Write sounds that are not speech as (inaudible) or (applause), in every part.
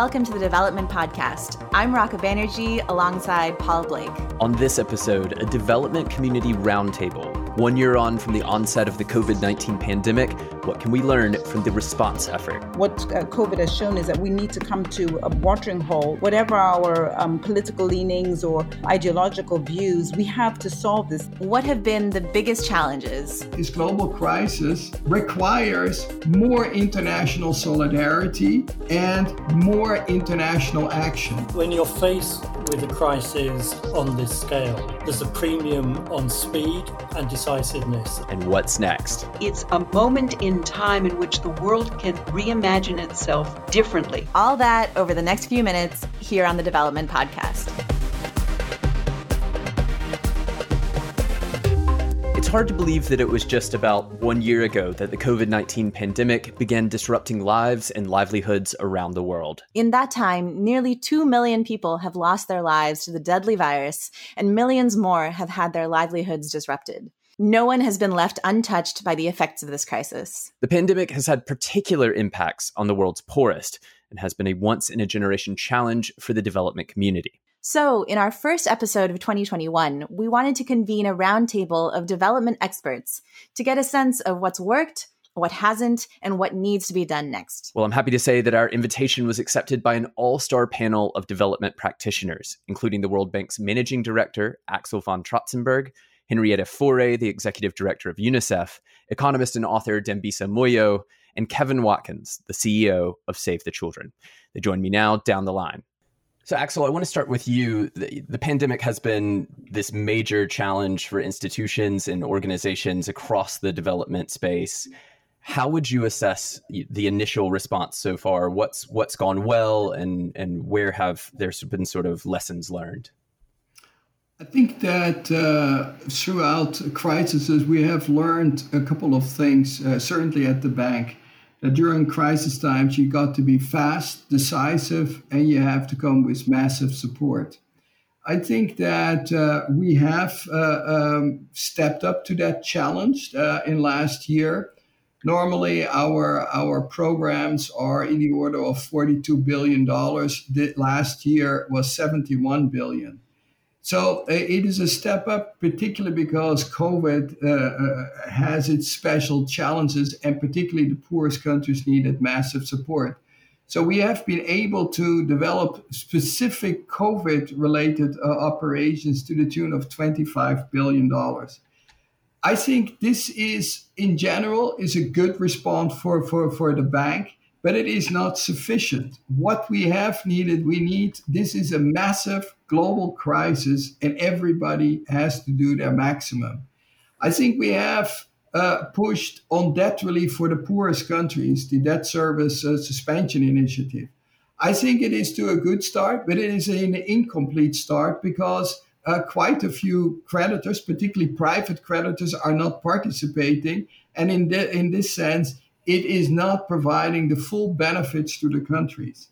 welcome to the Development Podcast. I'm Raka Banerjee alongside Paul Blake. On this episode, a development community roundtable. One year on from the onset of the COVID 19 pandemic, what can we learn from the response effort? What uh, COVID has shown is that we need to come to a watering hole. Whatever our um, political leanings or ideological views, we have to solve this. What have been the biggest challenges? This global crisis requires more international solidarity and more international action. When you're faced with a crisis on this scale, there's a premium on speed and decisiveness. And what's next? It's a moment in time in which the world can reimagine itself differently. All that over the next few minutes here on the Development Podcast. It's hard to believe that it was just about one year ago that the COVID 19 pandemic began disrupting lives and livelihoods around the world. In that time, nearly 2 million people have lost their lives to the deadly virus, and millions more have had their livelihoods disrupted. No one has been left untouched by the effects of this crisis. The pandemic has had particular impacts on the world's poorest and has been a once in a generation challenge for the development community. So, in our first episode of 2021, we wanted to convene a roundtable of development experts to get a sense of what's worked, what hasn't, and what needs to be done next. Well, I'm happy to say that our invitation was accepted by an all star panel of development practitioners, including the World Bank's managing director, Axel van Trotsenburg, Henrietta Fore, the executive director of UNICEF, economist and author Dambisa Moyo, and Kevin Watkins, the CEO of Save the Children. They join me now down the line. So, Axel, I want to start with you. The, the, pandemic has been this major challenge for institutions and organizations across the development space. How would you assess the initial response so far? What's what's gone well, and and where have there been sort of lessons learned? I think that uh, throughout crises, we have learned a couple of things. Uh, certainly at the bank, that during crisis times you got to be fast, decisive, and you have to come with massive support. I think that uh, we have uh, um, stepped up to that challenge uh, in last year. Normally, our our programs are in the order of forty-two billion dollars. Last year was seventy-one billion. So uh, it is a step up, particularly because COVID uh, uh, has its special challenges, and particularly the poorest countries needed massive support. So we have been able to develop specific COVID related uh, operations to the tune of $25 billion. I think this is, in general, is a good response for, for, for the bank but it is not sufficient. What we have needed, we need this is a massive global crisis, and everybody has to do their maximum. I think we have uh, pushed on debt relief for the poorest countries, the debt service uh, suspension initiative. I think it is to a good start, but it is an incomplete start because uh, quite a few creditors, particularly private creditors, are not participating. And in, the, in this sense, it is not providing the full benefits to the countries.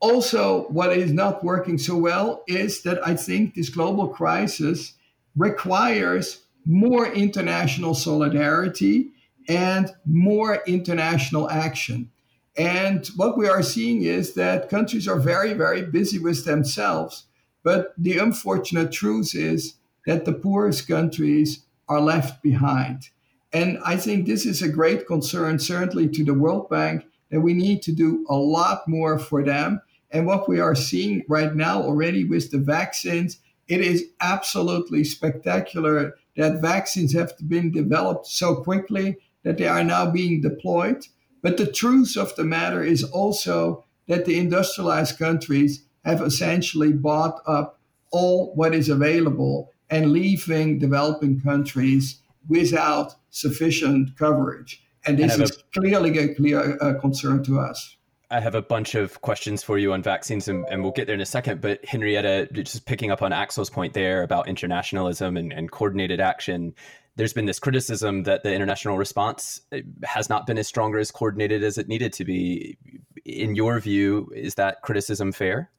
Also, what is not working so well is that I think this global crisis requires more international solidarity and more international action. And what we are seeing is that countries are very, very busy with themselves. But the unfortunate truth is that the poorest countries are left behind. And I think this is a great concern, certainly to the World Bank, that we need to do a lot more for them. And what we are seeing right now already with the vaccines, it is absolutely spectacular that vaccines have been developed so quickly that they are now being deployed. But the truth of the matter is also that the industrialized countries have essentially bought up all what is available and leaving developing countries without sufficient coverage. And this is a, clearly a clear uh, concern to us. I have a bunch of questions for you on vaccines, and, and, we'll get there in a second. But Henrietta, just picking up on Axel's point there about internationalism and, and coordinated action, there's been this criticism that the international response uh, has not been as strong or as coordinated as it needed to be. In your view, is that criticism fair?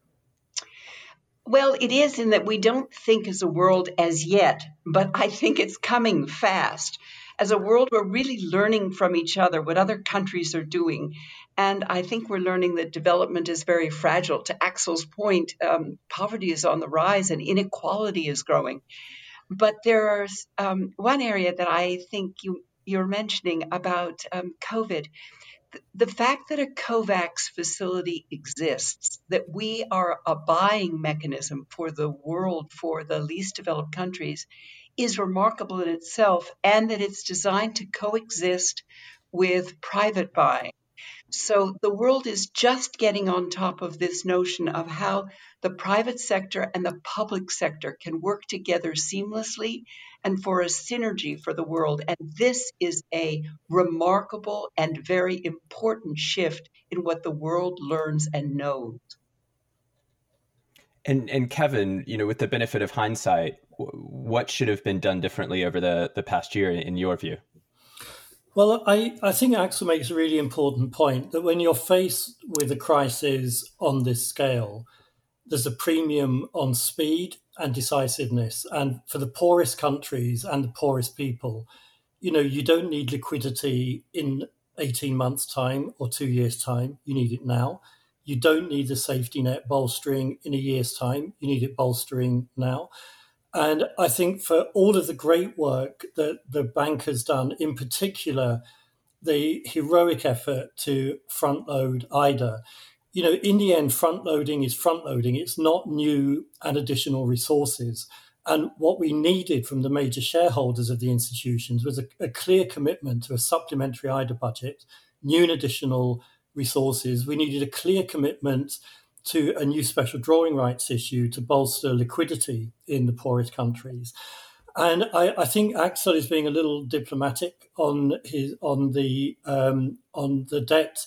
Well, it is in that we don't think as a world as yet, but I think it's coming fast. As a world, we're really learning from each other what other countries are doing. And I think we're learning that development is very fragile. To Axel's point, um, poverty is on the rise and inequality is growing. But there's um, one area that I think you, you're mentioning about um, COVID. The fact that a COVAX facility exists, that we are a buying mechanism for the world, for the least developed countries, is remarkable in itself, and that it's designed to coexist with private buying. So the world is just getting on top of this notion of how the private sector and the public sector can work together seamlessly and for a synergy for the world. And this is a remarkable and very important shift in what the world learns and knows. And and Kevin, you know, with the benefit of hindsight, what should have been done differently over the the past year, in your view? Well, I, I think Axel makes a really important point that when you're faced with a crisis on this scale, there's a premium on speed and decisiveness. And for the poorest countries and the poorest people, you know, you don't need liquidity in 18 months' time or two years' time. You need it now. You don't need the safety net bolstering in a year's time. You need it bolstering now. And I think for all of the great work that the bank has done, in particular, the heroic effort to front load IDA, you know, in the end, front loading is front loading. It's not new and additional resources. And what we needed from the major shareholders of the institutions was a, a clear commitment to a supplementary IDA budget, new and additional resources. We needed a clear commitment to a new special drawing rights issue to bolster liquidity in the poorest countries. And I, I think Axel is being a little diplomatic on his on the um, on the debt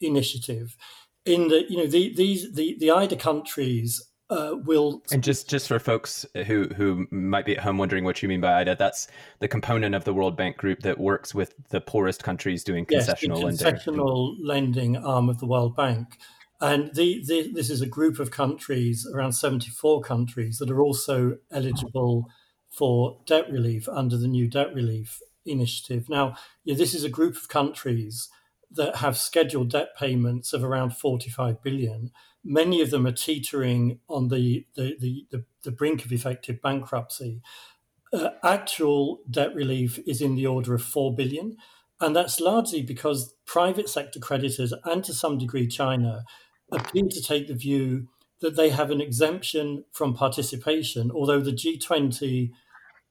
initiative. In the you know the, these the the IDA countries uh, will and just just for folks who who might be at home wondering what you mean by IDA, that's the component of the World Bank group that works with the poorest countries doing concessional yes, concessional lending. lending arm of the World Bank. And the, the, this is a group of countries, around 74 countries, that are also eligible for debt relief under the new debt relief initiative. Now, yeah, this is a group of countries that have scheduled debt payments of around 45 billion. Many of them are teetering on the, the, the, the, the brink of effective bankruptcy. Uh, actual debt relief is in the order of 4 billion. And that's largely because private sector creditors and to some degree China appear to take the view that they have an exemption from participation, although the G20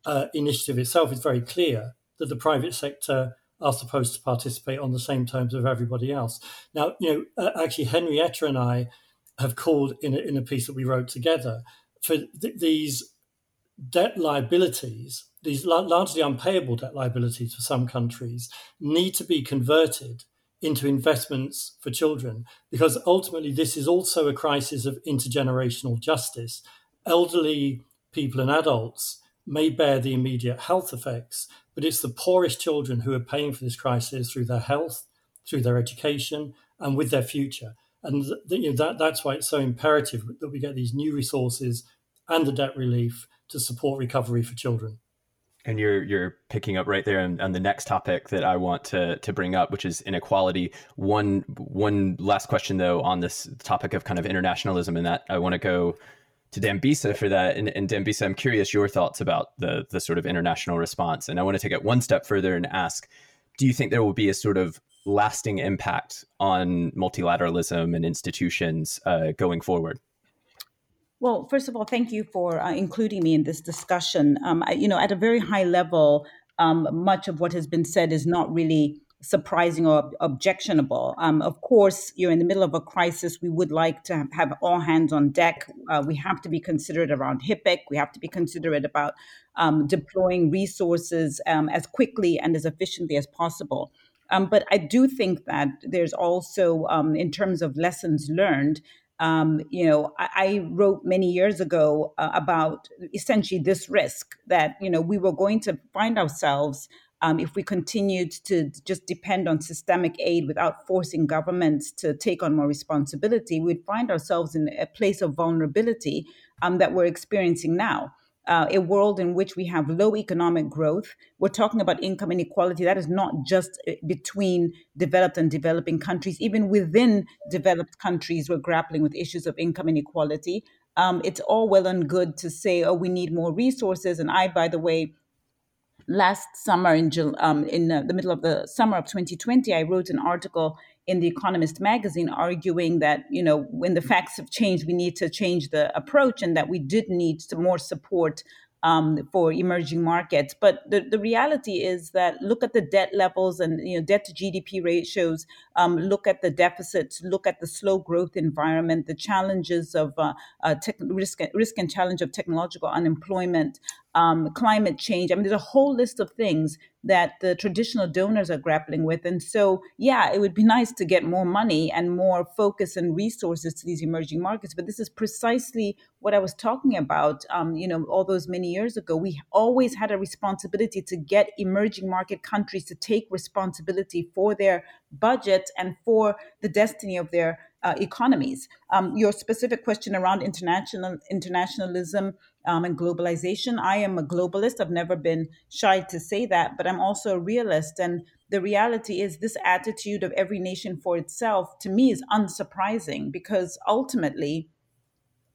uh, initiative itself is very clear that the private sector are supposed to participate on the same terms of everybody else. Now, you know, uh, actually, Henrietta and I have called in a, in a piece that we wrote together for th- these debt liabilities, these largely unpayable debt liabilities for some countries, need to be converted into investments for children, because ultimately this is also a crisis of intergenerational justice. Elderly people and adults may bear the immediate health effects, but it's the poorest children who are paying for this crisis through their health, through their education, and with their future. And th- you know, that, that's why it's so imperative that we get these new resources and the debt relief to support recovery for children and you're you're picking up right there on, on, the next topic that I want to to bring up, which is inequality. One one last question though on this topic of kind of internationalism, and that I want to go to Dambisa for that. And, and Dambisa, I'm curious your thoughts about the the sort of international response, and I want to take it one step further and ask: Do you think there will be a sort of lasting impact on multilateralism and institutions uh, going forward? Well, first of all, thank you for uh, including me in this discussion. Um, I, you know, at a very high level, um, much of what has been said is not really surprising or objectionable. Um, of course, you're in the middle of a crisis. We would like to have all hands on deck. Uh, we have to be considerate around HIPC. We have to be considerate about um, deploying resources um, as quickly and as efficiently as possible. Um, but I do think that there's also, um, in terms of lessons learned, um, you know, I, I, wrote many years ago uh, about essentially this risk that you know we were going to find ourselves um, if we continued to just depend on systemic aid without forcing governments to take on more responsibility, we'd find ourselves in a place of vulnerability um, that we're experiencing now. Uh, a world in which we have low economic growth. We're talking about income inequality. That is not just uh, between developed and developing countries. Even within developed countries, we're grappling with issues of income inequality. Um, it's all well and good to say, oh, we need more resources. And I, by the way, last summer in, um, in uh, the middle of the summer of 2020, I wrote an article in the Economist magazine arguing that, you know, when the facts have changed, we need to change the approach and that we did need more support um, for emerging markets. But the, the reality is that look at the debt levels and you know debt to GDP ratios. Um, look at the deficits. Look at the slow growth environment. The challenges of uh, uh, tech, risk risk and challenge of technological unemployment. Um, climate change. I mean, there's a whole list of things that the traditional donors are grappling with. And so, yeah, it would be nice to get more money and more focus and resources to these emerging markets. But this is precisely what I was talking about. Um, you know, all those many years ago, we always had a responsibility to get emerging market countries to take responsibility for their budget and for the destiny of their uh, economies. Um, your specific question around international internationalism um, and globalization. I am a globalist. I've never been shy to say that, but I'm also a realist. And the reality is, this attitude of every nation for itself to me is unsurprising because ultimately,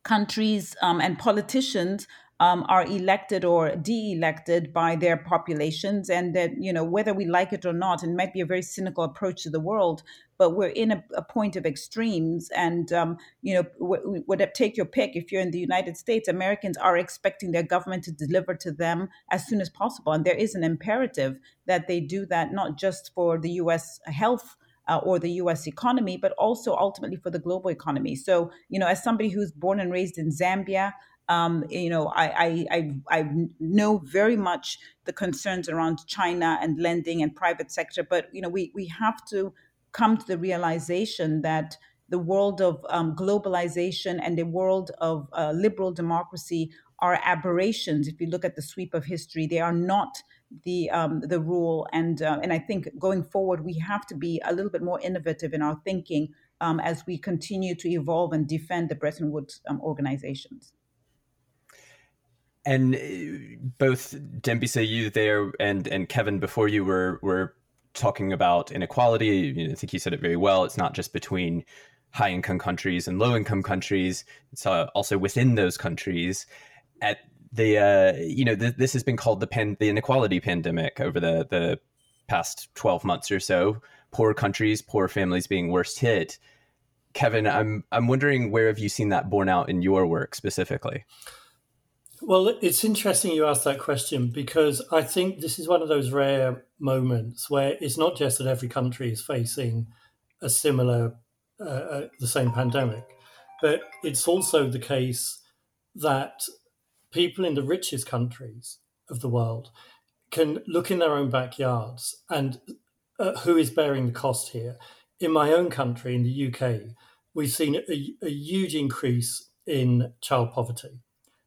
countries um, and politicians um, are elected or de-elected by their populations and that you know whether we like it or not it might be a very cynical approach to the world but we're in a, a point of extremes and um, you know w- w- take your pick if you're in the united states americans are expecting their government to deliver to them as soon as possible and there is an imperative that they do that not just for the us health uh, or the US economy, but also ultimately for the global economy. So, you know, as somebody who's born and raised in Zambia, um, you know, I, I, I, I know very much the concerns around China and lending and private sector, but you know, we, we have to come to the realization that the world of um, globalization and the world of uh, liberal democracy are aberrations. If you look at the sweep of history, they are not the um, the rule. And uh, and I think going forward, we have to be a little bit more innovative in our thinking um, as we continue to evolve and defend the Bretton Woods um, organizations. And uh, both Dambisa, you there, and and Kevin before you were were talking about inequality. I think you said it very well. It's not just between high income countries and low income countries. It's uh, also within those countries. At the uh, you know th- this has been called the pan- the inequality pandemic over the the past twelve months or so. Poor countries, poor families being worst hit. Kevin, I'm I'm wondering where have you seen that borne out in your work specifically? Well, it's interesting you asked that question because I think this is one of those rare moments where it's not just that every country is facing a similar, uh, uh, the same pandemic, but it's also the case that people in the richest countries of the world can look in their own backyards and uh, who is bearing the cost here. In my own country, in the UK, we've seen a, a huge increase in child poverty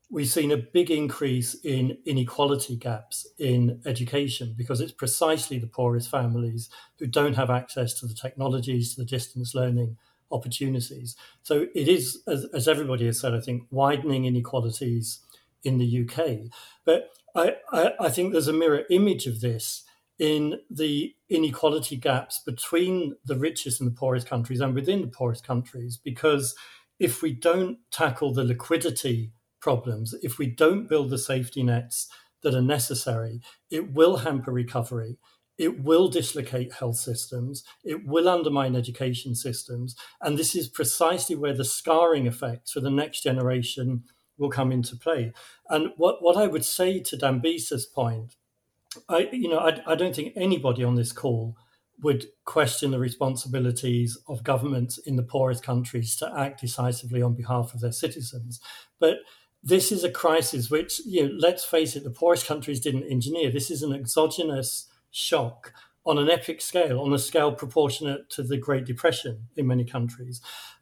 we've seen a big increase in inequality gaps in education because it's precisely the poorest families who don't have access to the technologies, to the distance learning opportunities. So it is, as, as everybody has said, I think, widening inequalities in the UK. But I, I, I think there's a mirror image of this in the inequality gaps between the richest and the poorest countries and within the poorest countries because if we don't tackle the liquidity problems, if we don't build the safety nets that are necessary, it will hamper recovery. It will dislocate health systems. It will undermine education systems. And this is precisely where the scarring effects for the next generation will come into play. And what, what I would say to Dambisa's point, I, you know, I, I don't think anybody on this call would question the responsibilities of governments in the poorest countries to act decisively on behalf of their citizens. But this is a crisis which, you know, let's face it, the poorest countries didn't engineer. This is an exogenous shock on an epic scale, on a scale proportionate to the Great Depression in many countries.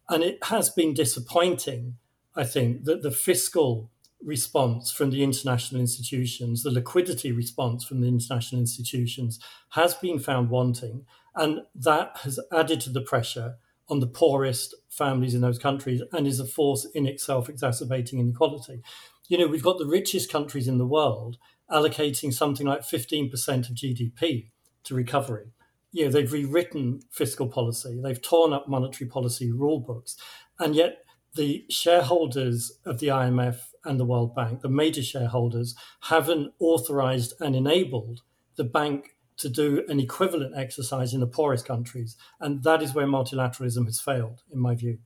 And it has been disappointing, I think, that the fiscal response from the international institutions, the liquidity response from the international institutions has been found wanting. And that has added to the pressure on the poorest families in those countries and is a force in itself exacerbating inequality. You know, we've got the richest countries in the world allocating something like 15% of GDP to recovery. You know, they've rewritten fiscal policy, they've torn up monetary policy rule books, and yet the shareholders of the IMF and the World Bank, the major shareholders, haven't authorized and enabled the bank to do an equivalent exercise in the poorest countries. And that is where multilateralism has failed, in my view.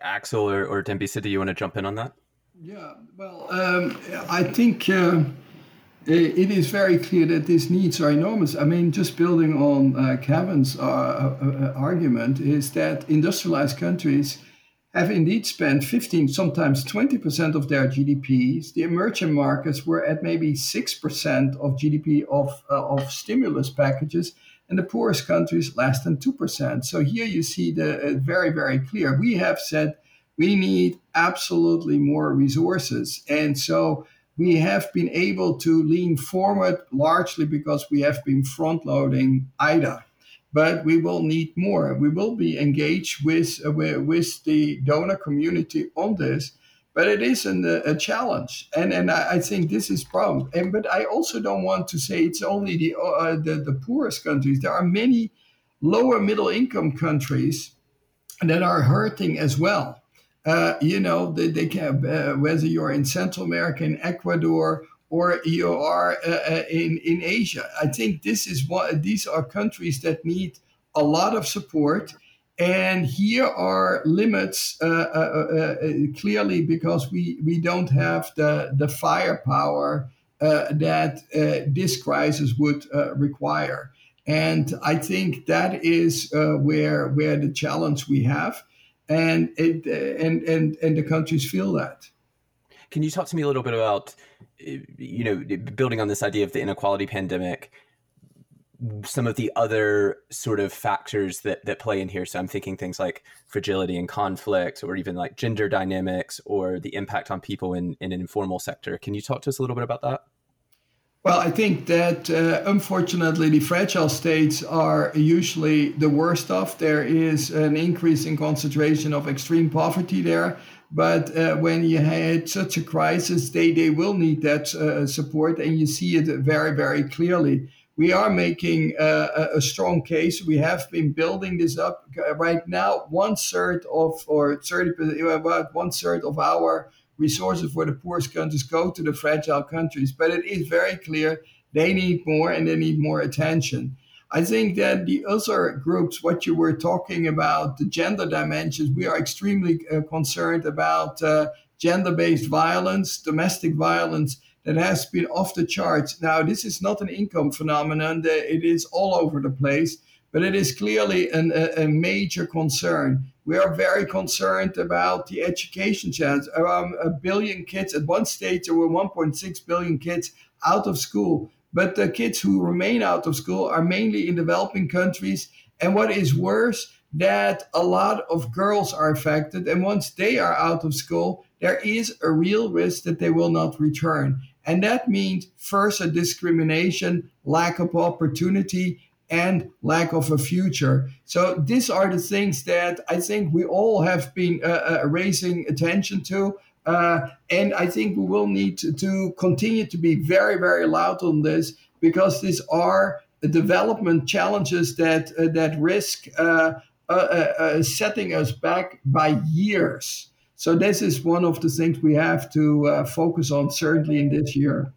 Axel or, or Dambisa, do you want to jump in on that? Yeah, well, um, I think uh, it is very clear that these needs are enormous. I mean, just building on uh, Kevin's uh, uh, uh argument, is that industrialized countries have indeed spent 15, sometimes 20% of their GDPs. The emerging markets were at maybe 6% of GDP of, uh, of stimulus packages, and the poorest countries less than 2%. So here you see the uh, very, very clear. We have said we need absolutely more resources. And so we have been able to lean forward largely because we have been front loading IDA but we will need more. We will be engaged with, uh, with the donor community on this, but it is an, uh, a challenge, and and I, I, think this is problem. And but I also don't want to say it's only the uh, the, the poorest countries. There are many lower middle income countries that are hurting as well. Uh, you know, they, they can, uh, whether you're in Central America, in Ecuador, or you are uh, uh, in in Asia. I think this is what these are countries that need a lot of support. And here are limits uh, uh, uh clearly because we, we don't have the, the firepower that this crisis would require. And I think that is where where the challenge we have, and it and and and the countries feel that. Can you talk to me a little bit about you know, building on this idea of the inequality pandemic, some of the other sort of factors that that play in here. So I'm thinking things like fragility and conflict, or even like gender dynamics, or the impact on people in in an informal sector. Can you talk to us a little bit about that? Well, I think that uh, unfortunately the fragile states are usually the worst off. There is an increasing concentration of extreme poverty there. But uh, when you had such a crisis, they, they will need that uh, support, and you see it very, very clearly. We are making uh, a strong case. We have been building this up right now. One third of, or 30 about one third of our resources for the poorest countries go to the fragile countries. But it is very clear they need more and they need more attention. I think that the other groups, what you were talking about, the gender dimensions, we are extremely uh, concerned about uh, gender based violence, domestic violence that has been off the charts. Now, this is not an income phenomenon, it is all over the place, but it is clearly an, a, a, major concern. We are very concerned about the education chance. Around a billion kids, at one stage, there were 1.6 billion kids out of school. But the kids who remain out of school are mainly in developing countries. And what is worse, that a lot of girls are affected. And once they are out of school, there is a real risk that they will not return. And that means first a discrimination, lack of opportunity, and lack of a future. So these are the things that I think we all have been uh, uh, raising attention to. Uh, and I think we will need to, to, continue to be very, very loud on this because these are development challenges that uh, that risk uh, uh, uh, setting us back by years. So this is one of the things we have to focus on, certainly in this year.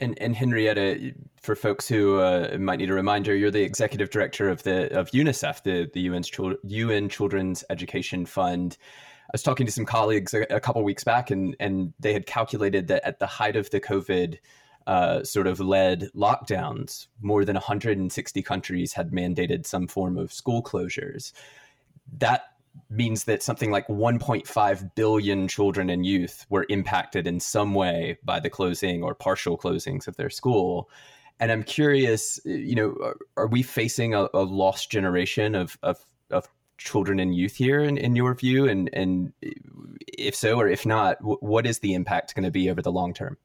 And, and Henrietta, for folks who might need a reminder, you're the executive director of the of UNICEF, the the UN's UN Children's Education Fund. I was talking to some colleagues a, a couple weeks back, and and they had calculated that at the height of the COVID uh, sort of led lockdowns, more than 160 countries had mandated some form of school closures. That means that something like 1.5 billion children and youth were impacted in some way by the closing or partial closings of their school. And I'm curious, you know, are, are we facing a, a, lost generation of, of, of children and youth here in, in your view? And, and if so, or if not, w- what is the impact going to be over the long term?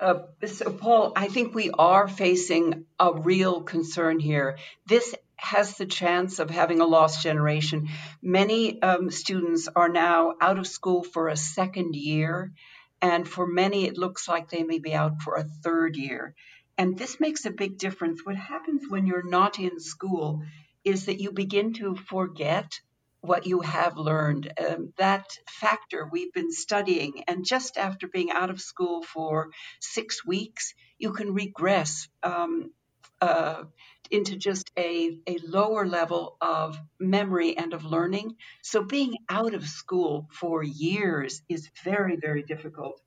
Uh, so, Paul, I think we are facing a real concern here. This has the chance of having a lost generation. Many um, students are now out of school for a second year, and for many, it looks like they may be out for a third year. And this makes a big difference. What happens when you're not in school is that you begin to forget what you have learned. Um, that factor we've been studying, and just after being out of school for six weeks, you can regress um, uh, into just a, a lower level of memory and of learning. So, being out of school for years is very, very difficult.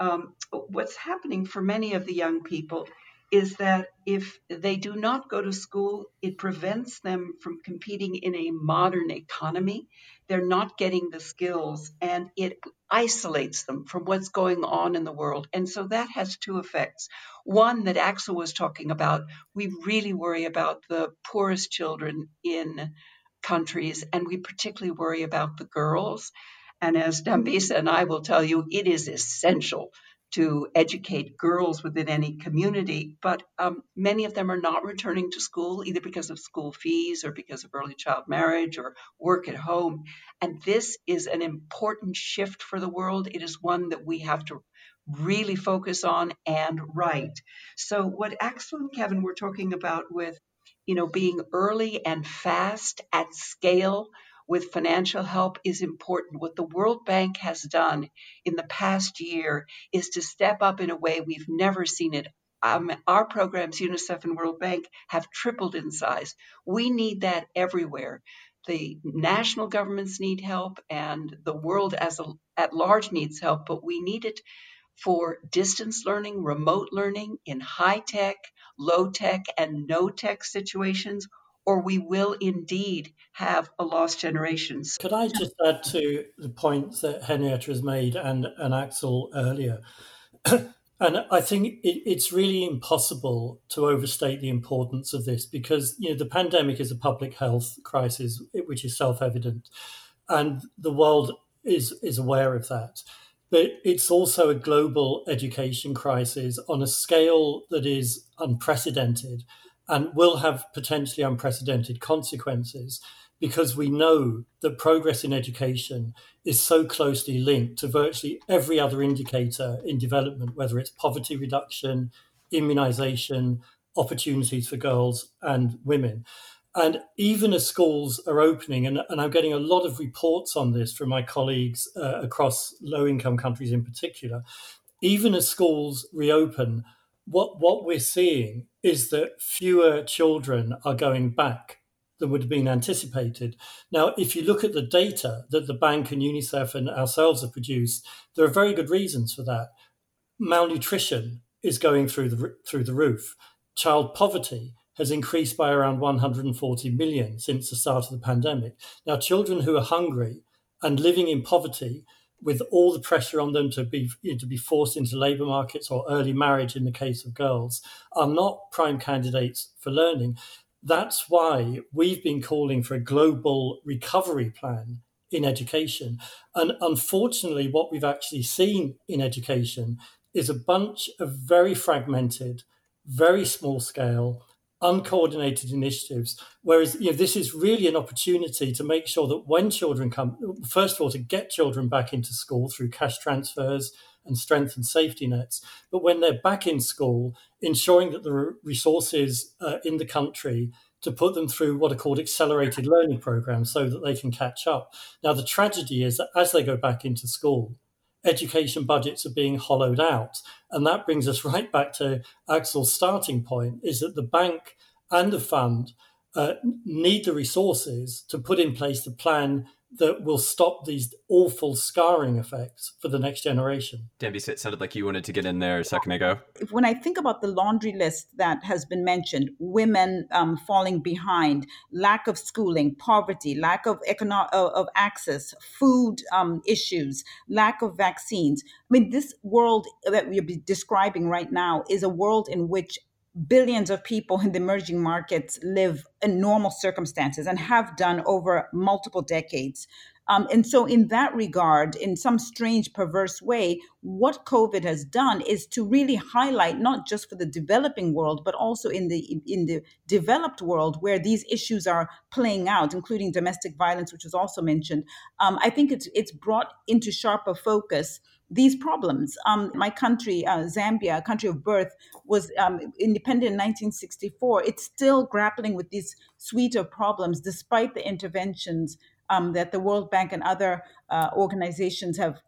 Um, what's happening for many of the young people is that if they do not go to school, it prevents them from competing in a modern economy. They're not getting the skills and it isolates them from what's going on in the world. And so that has two effects. One that Axel was talking about, we really worry about the poorest children in countries, and we particularly worry about the girls. And as Dambisa and I will tell you, it is essential to educate girls within any community, but um, many of them are not returning to school either because of school fees or because of early child marriage or work at home. And this is an important shift for the world. It is one that we have to really focus on and right. So, what Axel and Kevin were talking about with you know, being early and fast at scale with financial help is important. What the World Bank has done in the past year is to step up in a way we've never seen it. Um, our programs, UNICEF and World Bank, have tripled in size. We need that everywhere. The national governments need help, and the world as a, at large needs help, but we need it for distance learning, remote learning in high tech, low tech, and no tech situations or we will indeed have a lost generation. Could I just add to the points that Henrietta has made and, and Axel earlier? (clears throat) and I think it, it's really impossible to overstate the importance of this because you know the pandemic is a public health crisis, which is self-evident, and the world is is aware of that. But it's also a global education crisis on a scale that is unprecedented and will have potentially unprecedented consequences because we know that progress in education is so closely linked to virtually every other indicator in development, whether it's poverty reduction, immunization, opportunities for girls and women. And even as schools are opening, and, and I'm getting a lot of reports on this from my colleagues uh, across low income countries in particular, even as schools reopen, what what we're seeing is that fewer children are going back than would have been anticipated. Now, if you look at the data that the bank and UNICEF and ourselves have produced, there are very good reasons for that. Malnutrition is going through the through the roof. Child poverty has increased by around 140 million since the start of the pandemic. Now, children who are hungry and living in poverty with all the pressure on them to be to be forced into labour markets or early marriage in the case of girls are not prime candidates for learning. That's why we've been calling for a global recovery plan in education. And unfortunately, what we've actually seen in education is a bunch of very fragmented, very small scale, uncoordinated initiatives. Whereas you know, this is really an opportunity to make sure that when children come, first of all, to get children back into school through cash transfers and strengthen safety nets, but when they're back in school, ensuring that there are resources uh, in the country to put them through what are called accelerated learning programs so that they can catch up. Now, the tragedy is that as they go back into school, education budgets are being hollowed out. And that brings us (laughs) right back to Axel's starting point is that the bank and the fund uh, need the resources to put in place the plan that will stop these awful scarring effects for the next generation. Dambisa, it sounded like you wanted to get in there a second ago. When I think about the laundry list that has been mentioned, women um, falling behind, lack of schooling, poverty, lack of economic of access, food um, issues, lack of vaccines. I mean, this world that we're describing right now is a world in which billions of people in the emerging markets live in normal circumstances and have done over multiple decades. Um, and so, in that regard, in some strange, perverse way, what COVID has done is to really highlight not just for the developing world, but also in the in the developed world where these issues are playing out, including domestic violence, which was also mentioned. Um, I think it's it's brought into sharper focus these problems. Um, my country, uh, Zambia, country of birth, was um, independent in 1964. It's still grappling with this suite of problems despite the interventions um, that the World Bank and other uh, organizations have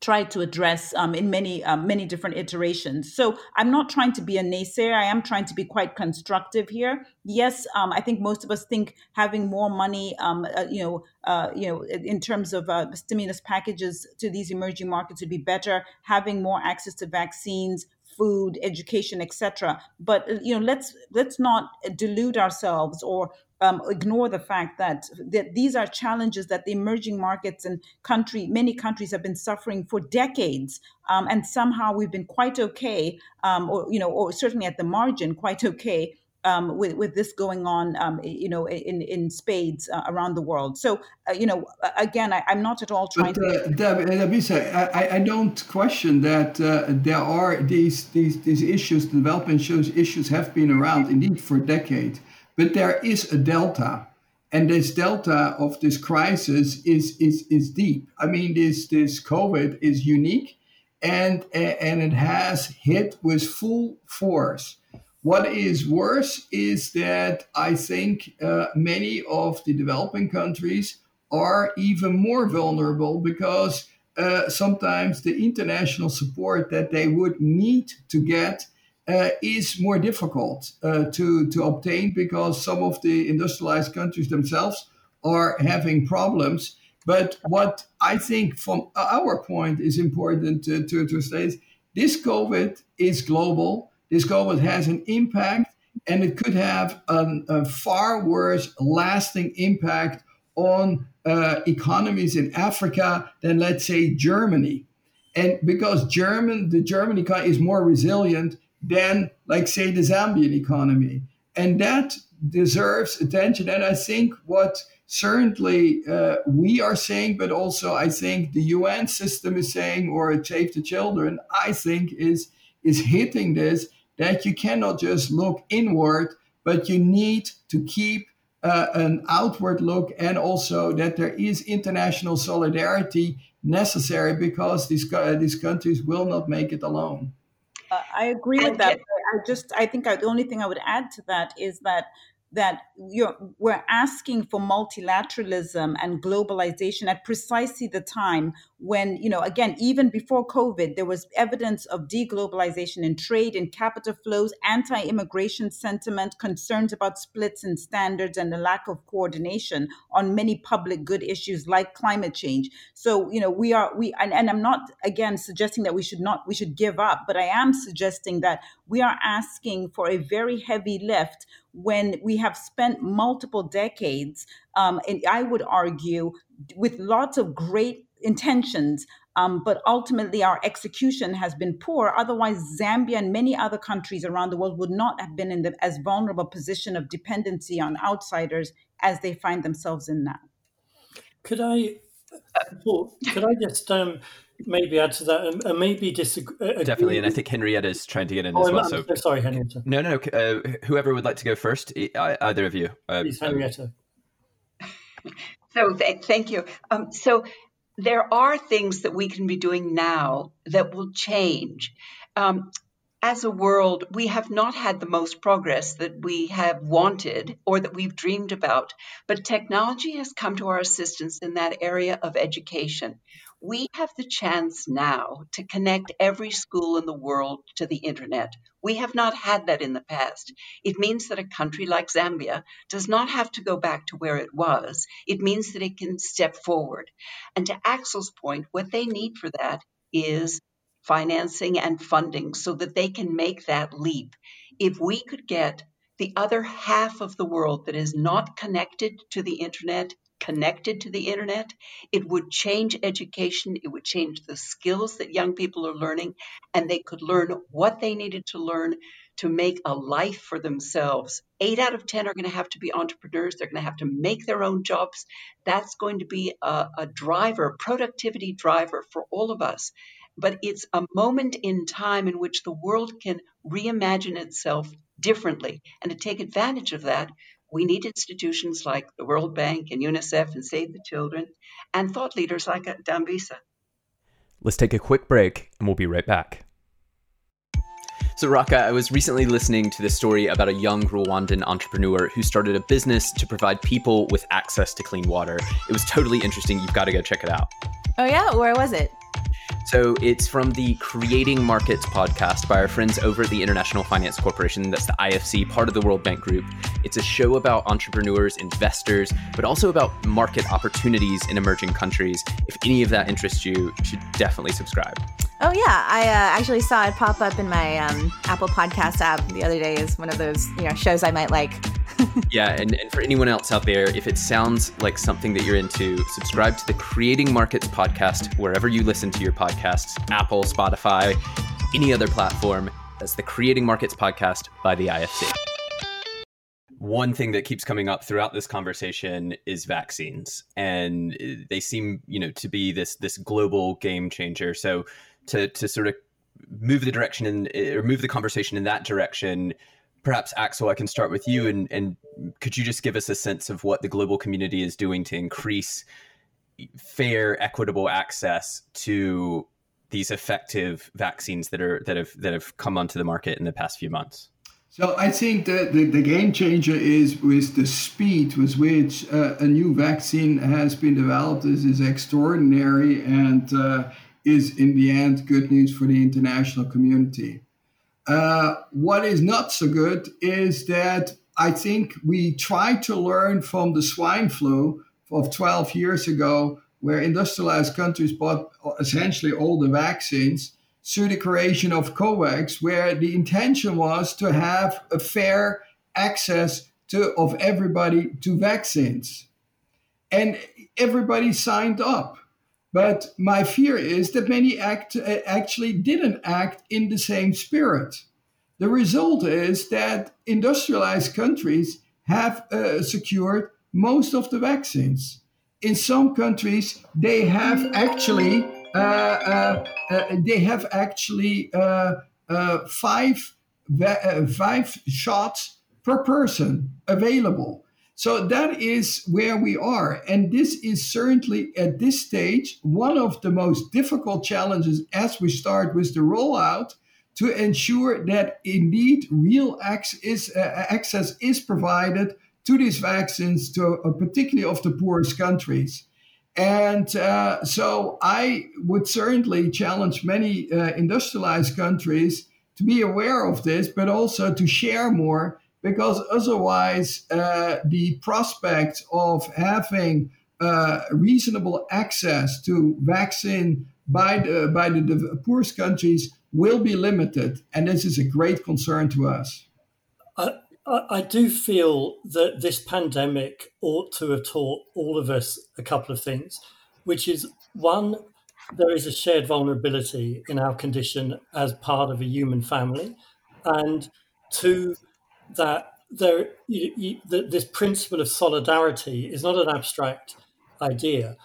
tried to address um, in many um, many different iterations. So I'm not trying to be a naysayer. I am trying to be quite constructive here. Yes, um, I think most of us think having more money, um, uh, you know, uh, you know, in terms of uh, stimulus packages to these emerging markets would be better. Having more access to vaccines, food, education, etc. But uh, you know, let's let's not delude ourselves or um, ignore the fact that, that these are challenges that the emerging markets and country many countries have been suffering for decades, um, and somehow we've been quite okay, um, or you know, or certainly at the margin, quite okay. Um, with with this going on, um, you know, in in spades uh, around the world. So, uh, you know, again, I, am not at all trying but, uh, to. Dambisa, I, I don't question that uh, there are these these these issues, development issues, issues have been around indeed for decades. But there is a delta. And this delta of this crisis is, is, is deep. I mean, this, this COVID is unique and, and it has hit with full force. What is worse is that I think uh, many of the developing countries are even more vulnerable because uh, sometimes the international support that they would need to get uh, is more difficult uh, to, to obtain because some of the industrialized countries themselves are having problems. But what I think from our point is important to, to, to state this COVID is global. This COVID has an impact and it could have an, a far worse lasting impact on uh, economies in Africa than, let's say, Germany. And because German, the German economy is more resilient, than, like, say, the Zambian economy. And that deserves attention. And I think what certainly uh, we are saying, but also I think the UN system is saying, or Save the Children, I think is is hitting this that you cannot just look inward, but you need to keep uh, an outward look, and also that there is international solidarity necessary because these uh, these countries will not make it alone. Uh, I agree with that. I just, I think I, the only thing I would add to that is that that you're, we're asking for multilateralism and globalization at precisely the time when, you know, again, even before COVID, there was evidence of deglobalization in trade and capital flows, anti immigration sentiment, concerns about splits in standards, and the lack of coordination on many public good issues like climate change. So, you know, we are, we, and, and I'm not, again, suggesting that we should not, we should give up, but I am suggesting that we are asking for a very heavy lift when we have spent multiple decades, um, and I would argue, with lots of great intentions, um, but ultimately our execution has been poor. Otherwise, Zambia and many other countries around the world would not have been in the as vulnerable position of dependency on outsiders as they find themselves in now. Could I, could I just um, maybe add to that and, and maybe disagree. Uh, Definitely, and I think Henrietta is trying to get in oh, as well. I'm so sorry, Henrietta. No, no, no. Uh, whoever would like to go first, either of you. Uh, Please, Henrietta. So th- thank you. Um, so there are things that we can be doing now that will change. Um, as a world, we have not had the most progress that we have wanted or that we've dreamed about, but technology has come to our assistance in that area of education. We have the chance now to connect every school in the world to the internet. We have not had that in the past. It means that a country like Zambia does not have to go back to where it was. It means that it can step forward. And to Axel's point, what they need for that is financing and funding so that they can make that leap. If we could get the other half of the world that is not connected to the internet connected to the internet. It would change education. It would change the skills that young people are learning, and they could learn what they needed to learn to make a life for themselves. Eight out of 10 are going to have to be entrepreneurs. They're going to have to make their own jobs. That's going to be a, a driver, productivity driver for all of us. But it's a moment in time in which the world can reimagine itself differently. And to take advantage of that, we need institutions like the World Bank and UNICEF and Save the Children and thought leaders like Dambisa. Let's take a quick break and we'll be right back. So, Raka, I was recently listening to the story about a young Rwandan entrepreneur who started a business to provide people with access to clean water. It was totally interesting. You've got to go check it out. Oh, yeah? Where was it? So it's from the Creating Markets podcast by our friends over at the International Finance Corporation. That's the IFC, part of the World Bank Group. It's a show about entrepreneurs, investors, but also about market opportunities in emerging countries. If any of that interests you, you should definitely subscribe. Oh yeah, I uh, actually saw it pop up in my um, Apple Podcast app the other day as one of those you know shows I might like. (laughs) yeah, and, and for anyone else out there, if it sounds like something that you're into, subscribe to the Creating Markets podcast wherever you listen to your podcasts Apple, Spotify, any other platform. That's the Creating Markets podcast by the IFC. One thing that keeps coming up throughout this conversation is vaccines, and they seem, you know, to be this this global game changer. So, to to sort of move the direction and or move the conversation in that direction, perhaps Axel, I can start with you, and and could you just give us a sense of what the global community is doing to increase fair, equitable access to these effective vaccines that are that have that have come onto the market in the past few months? So I think that the, the game changer is with the speed with which uh, a new vaccine has been developed. This is extraordinary and uh, is in the end good news for the international community. Uh, what is not so good is that I think we try to learn from the swine flu of 12 years ago, where industrialized countries bought essentially all the vaccines through the creation of COVAX, where the intention was to have a fair access to, of everybody to vaccines. And everybody signed up. But my fear is that many act, actually didn't act in the same spirit. The result is that industrialized countries have uh, secured most of the vaccines. In some countries, they have actually uh, uh, uh they have actually uh, uh, five five shots per person available. So that is where we are. And this is certainly at this stage one of the most difficult challenges as we start with the rollout to ensure that indeed real access is, uh, access is provided to these vaccines, to uh, particularly of the poorest countries. And uh, so I would certainly challenge many uh, industrialized countries to be aware of this, but also to share more because otherwise uh, the prospect of having uh, reasonable access to vaccine by the, by the, the poorest countries will be limited, and this is a great concern to us. I, I do feel that this pandemic ought to have taught all of us a couple of things, which is one, there is a shared vulnerability in our condition as part of a human family, and two, that there you, you, the, this principle of solidarity is not an abstract idea.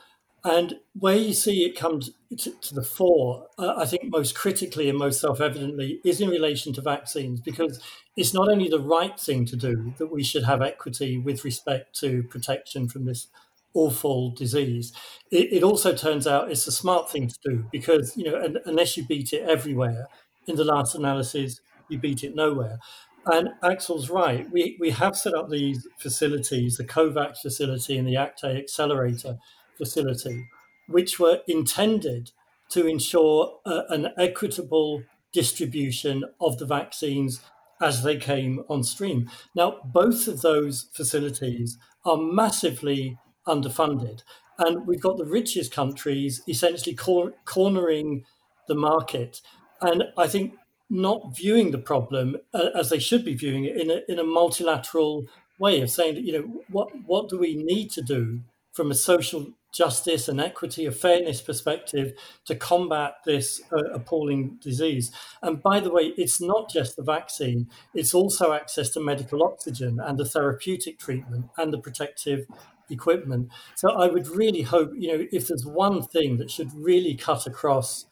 And where you see it come to, to the fore, uh, I think most critically and most self evidently is in relation to vaccines, because it's not only the right thing to do that we should have equity with respect to protection from this awful disease. It, it also turns out it's a smart thing to do because, you know, unless you beat it everywhere, in the last analysis, you beat it nowhere. And Axel's right. We, we have set up these facilities, the COVAX facility and the ACT-A Accelerator facility, which were intended to ensure uh, an equitable distribution of the vaccines as they came on stream. Now, both of those facilities are massively underfunded. And we've got the richest countries essentially cor- cornering the market. And I think not viewing the problem uh, as they should be viewing it in a, in a multilateral way of saying you know what what do we need to do from a social justice and equity, a fairness perspective to combat this uh, appalling disease. And by the way, it's not just the vaccine, it's also access to medical oxygen and the therapeutic treatment and the protective equipment. So I would really hope, you know, if there's one thing that should really cut across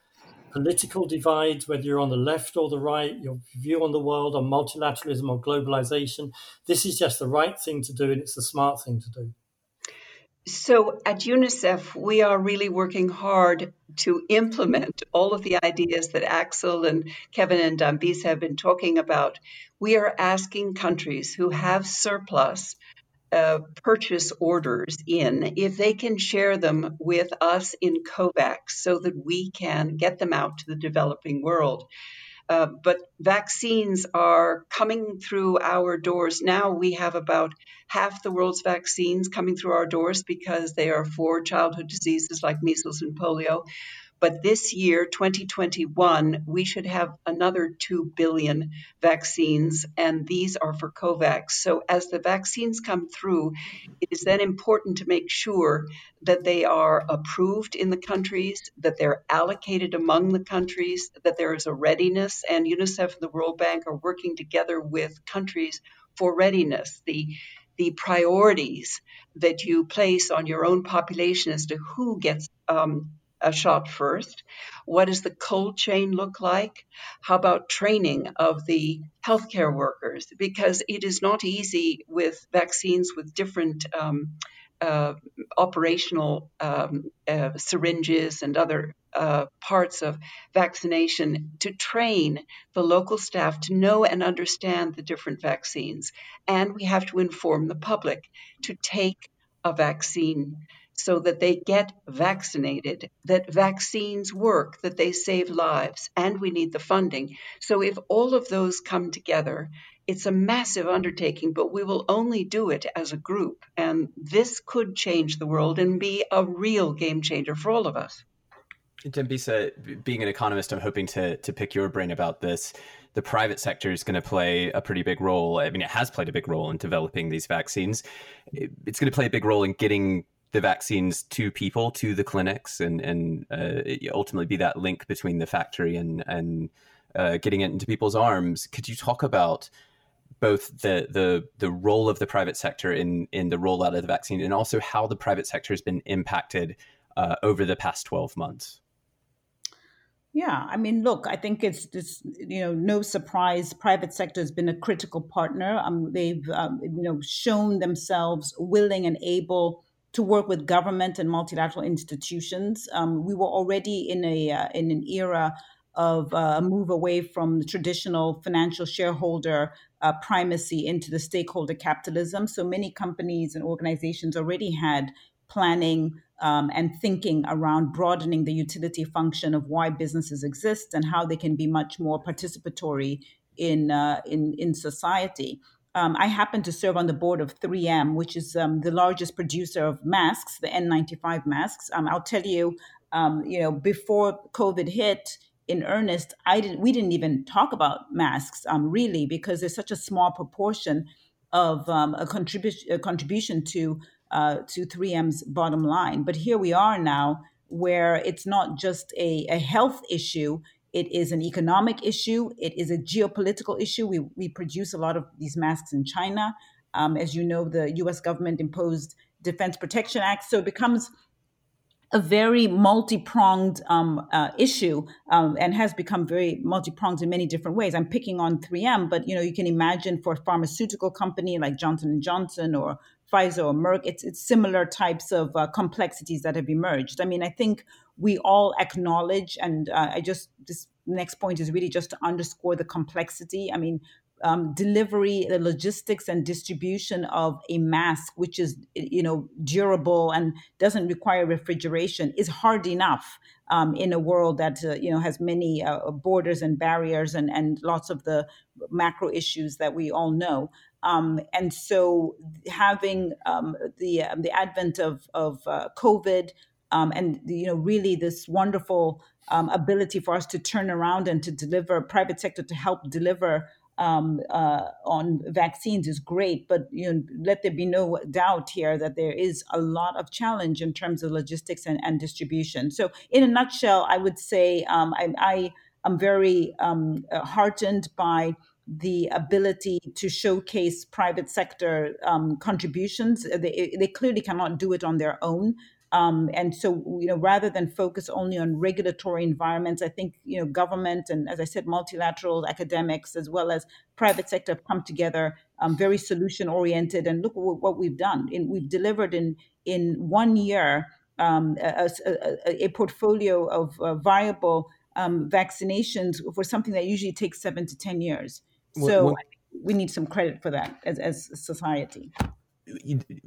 political divides, whether you're on the left or the right, your view on the world, on multilateralism or globalization, this is just the right thing to do and it's the smart thing to do. So at UNICEF, we are really working hard to implement all of the ideas that Axel and Kevin and Dambisa have been talking about. We are asking countries who have surplus uh, purchase orders in if they can share them with us in COVAX so that we can get them out to the developing world. Uh, but vaccines are coming through our doors now. We have about half the world's vaccines coming through our doors because they are for childhood diseases like measles and polio. But this year, 2021, we should have another 2 billion vaccines, and these are for COVAX. So, as the vaccines come through, it is then important to make sure that they are approved in the countries, that they're allocated among the countries, that there is a readiness. And UNICEF and the World Bank are working together with countries for readiness. The the priorities that you place on your own population as to who gets um, a shot first? What does the cold chain look like? How about training of the healthcare workers? Because it is not easy with vaccines with different um, uh, operational um, uh, syringes and other uh, parts of vaccination to train the local staff to know and understand the different vaccines. And we have to inform the public to take a vaccine so that they get vaccinated, that vaccines work, that they save lives, and we need the funding. So, if all of those come together, it's a massive undertaking, but we will only do it as a group. And this could change the world and be a real game changer for all of us. Dambisa, being an economist, I'm hoping to, to pick your brain about this. The private sector is going to play a pretty big role. I mean, it has played a big role in developing these vaccines. It's going to play a big role in getting the vaccines to people, to the clinics, and and uh, ultimately be that link between the factory and and uh, getting it into people's arms. Could you talk about both the the the role of the private sector in in the rollout of the vaccine, and also how the private sector has been impacted uh, over the past twelve months? Yeah, I mean, look, I think it's just you know no surprise. Private sector has been a critical partner. Um, they've um, you know shown themselves willing and able to work with government and multilateral institutions. Um, we were already in a uh, in an era of uh, a move away from the traditional financial shareholder uh, primacy into the stakeholder capitalism. So many companies and organizations already had planning um, and thinking around broadening the utility function of why businesses exist and how they can be much more participatory in uh, in in society um, I happen to serve on the board of 3M, which is um, the largest producer of masks, the N95 masks. Um, I'll tell you, um, you know, before COVID hit in earnest, I didn't. We didn't even talk about masks, um, really, because there's such a small proportion of um, a, contribution a contribution to uh, to 3M's bottom line. But here we are now, where it's not just a, a health issue it is an economic issue. It is a geopolitical issue. We, we produce a lot of these masks in China. Um, as you know, the US government imposed Defense Production Act. So it becomes a very multi-pronged um, uh, issue um, and has become very multi-pronged in many different ways. I'm picking on 3M, but you know you can imagine for a pharmaceutical company like Johnson Johnson or Pfizer or Merck, it's, it's similar types of uh, complexities that have emerged. I mean, I think we all acknowledge, and uh, I just, this next point is really just to underscore the complexity. I mean, um, delivery, the logistics and distribution of a mask, which is you know durable and doesn't require refrigeration, is hard enough um, in a world that uh, you know has many uh, borders and barriers and and lots of the macro issues that we all know. Um, and so, having um, the uh, the advent of of uh, COVID um, and you know really this wonderful um, ability for us to turn around and to deliver private sector to help deliver um, uh, on vaccines is great, but you know, let there be no doubt here that there is a lot of challenge in terms of logistics and, and distribution. So, in a nutshell, I would say um, I, I am very um, heartened by the ability to showcase private sector um, contributions. They, they clearly cannot do it on their own. Um, and so, you know, rather than focus only on regulatory environments, I think you know government and, as I said, multilateral academics as well as private sector have come together, um, very solution oriented. And look what, what we've done. In, we've delivered in in one year um, a, a, a, portfolio of uh, viable um, vaccinations for something that usually takes seven to ten years. So what, what, we need some credit for that as, as a society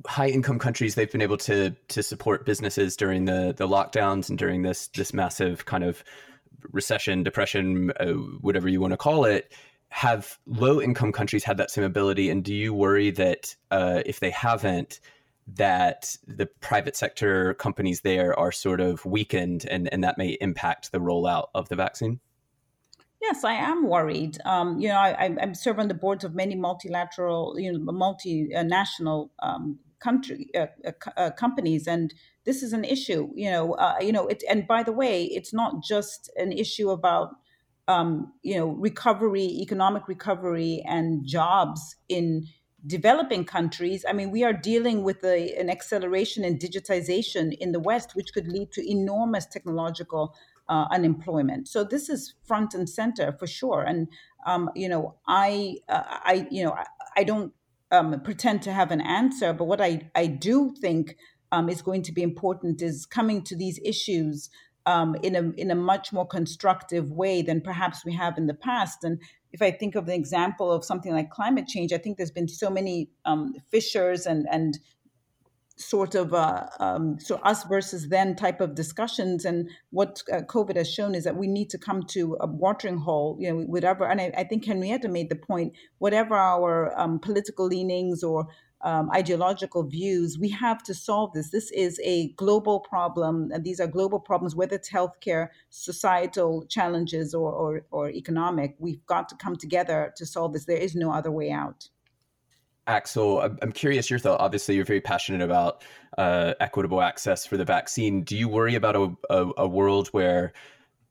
high income countries they've been able to to support businesses during the the lockdowns and during this this massive kind of recession depression uh, whatever you want to call it. Have low income countries had that same ability and do you worry that uh, if they haven't that the private sector companies there are sort of weakened and, and that may impact the rollout of the vaccine Yes, I am worried. Um, you know, I, I serve on the boards of many multilateral, you know, multinational um, country uh, uh, uh, companies, and this is an issue. You know, uh, you know, it. And by the way, it's not just an issue about um, you know recovery, economic recovery, and jobs in developing countries. I mean, we are dealing with a, an acceleration in digitization in the West, which could lead to enormous technological uh, unemployment. So this is front and center for sure. And um, you know, I, uh, I, you know, I, I don't um, pretend to have an answer, but what I, I do think um, is going to be important is coming to these issues um, in a in a much more constructive way than perhaps we have in the past. And if I think of the example of something like climate change, I think there's been so many um, fissures and and sort of uh, um, so us versus then type of discussions. And what uh, COVID has shown is that we need to come to a watering hole, you know, whatever. And I, I think Henrietta made the point, whatever our um, political leanings or um, ideological views, we have to solve this. This is a global problem, and these are global problems, whether it's healthcare, societal challenges, or, or, or economic. We've got to come together to solve this. There is no other way out. Axel, I'm curious your thought. Obviously, you're very passionate about uh, equitable access for the vaccine. Do you worry about a, a, a, world where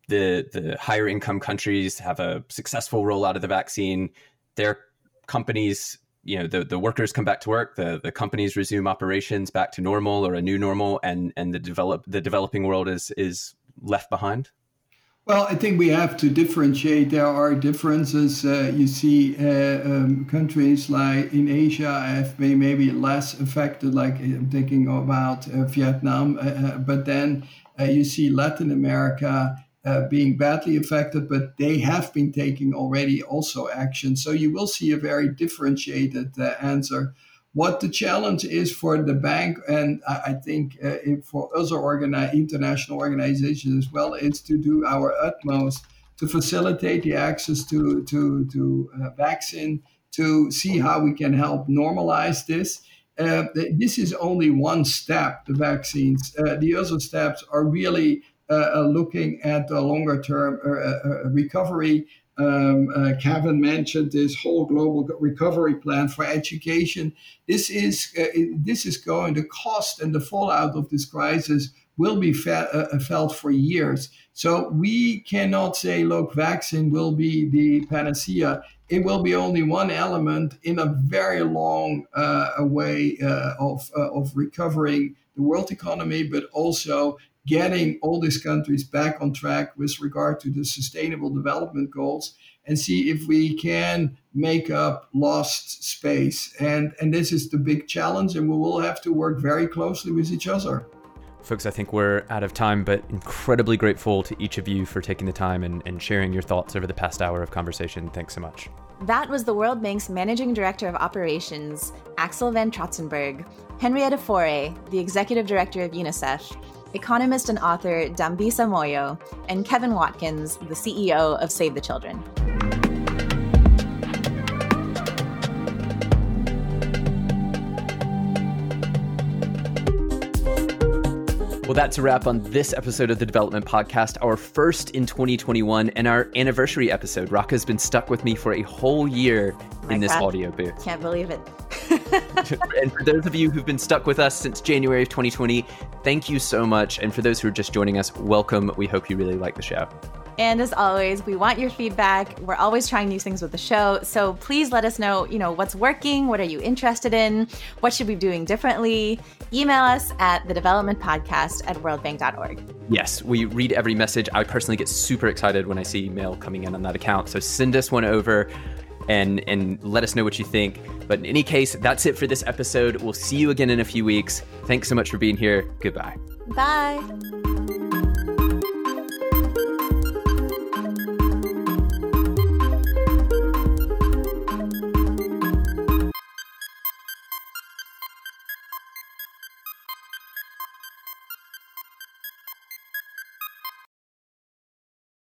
the the higher income countries have a successful rollout of the vaccine? Their companies, you know, the, the workers come back to work, the, the companies resume operations back to normal or a new normal, and and the develop the developing world is is left behind. Well, I think we have to differentiate. There are differences. Uh, you see, uh, um, countries like in Asia have been maybe less affected. Like I'm thinking about uh, Vietnam, uh, uh, but then uh, you see Latin America being badly affected, but they have been taking already also action. So you will see a very differentiated answer what the challenge is for the bank, and I, think uh, for other organi- international organizations as well, is to do our utmost to facilitate the access to to to uh, vaccine, to see how we can help normalize this. Uh, this is only one step, the vaccines. Uh, the other steps are really uh, uh, looking at the longer term recovery um, uh, Kevin mentioned this whole global recovery plan for education. This is uh, this is going to cost, and the fallout of this crisis will be fe- uh, felt for years. So we cannot say, look, vaccine will be the panacea. It will be only one element in a very long uh, way uh, of uh, of recovering the world economy, but also getting all these countries back on track with regard to the sustainable development goals and see if we can make up lost space. And and this is the big challenge and we will have to work very closely with each other. Folks i think we're out of time but incredibly grateful to each of you for taking the time and, and sharing your thoughts over the past hour of conversation. Thanks so much. That was the World Bank's Managing Director of Operations, Axel van Trotsenburg, Henrietta Fore, the Executive Director of UNICEF, economist and author Dambisa Moyo, and Kevin Watkins, the CEO of Save the Children. Well, that's a wrap on this episode of the Development Podcast, our first in 2021 and our anniversary episode. Raka's been stuck with me for a whole year in this God. audio booth. Can't believe it. (laughs) and for those of you who've been stuck with us since January of 2020, thank you so much. And for those who are just joining us, welcome. We hope you really like the show. And as always, we want your feedback. We're always trying new things with the show. So please let us know, you know, what's working, what are you interested in, what should we be doing differently? Email us at the development podcast at worldbank.org. Yes, we read every message. I personally get super excited when I see mail coming in on that account. So send us one over and and let us know what you think. But in any case, that's it for this episode. We'll see you again in a few weeks. Thanks so much for being here. Goodbye. Bye.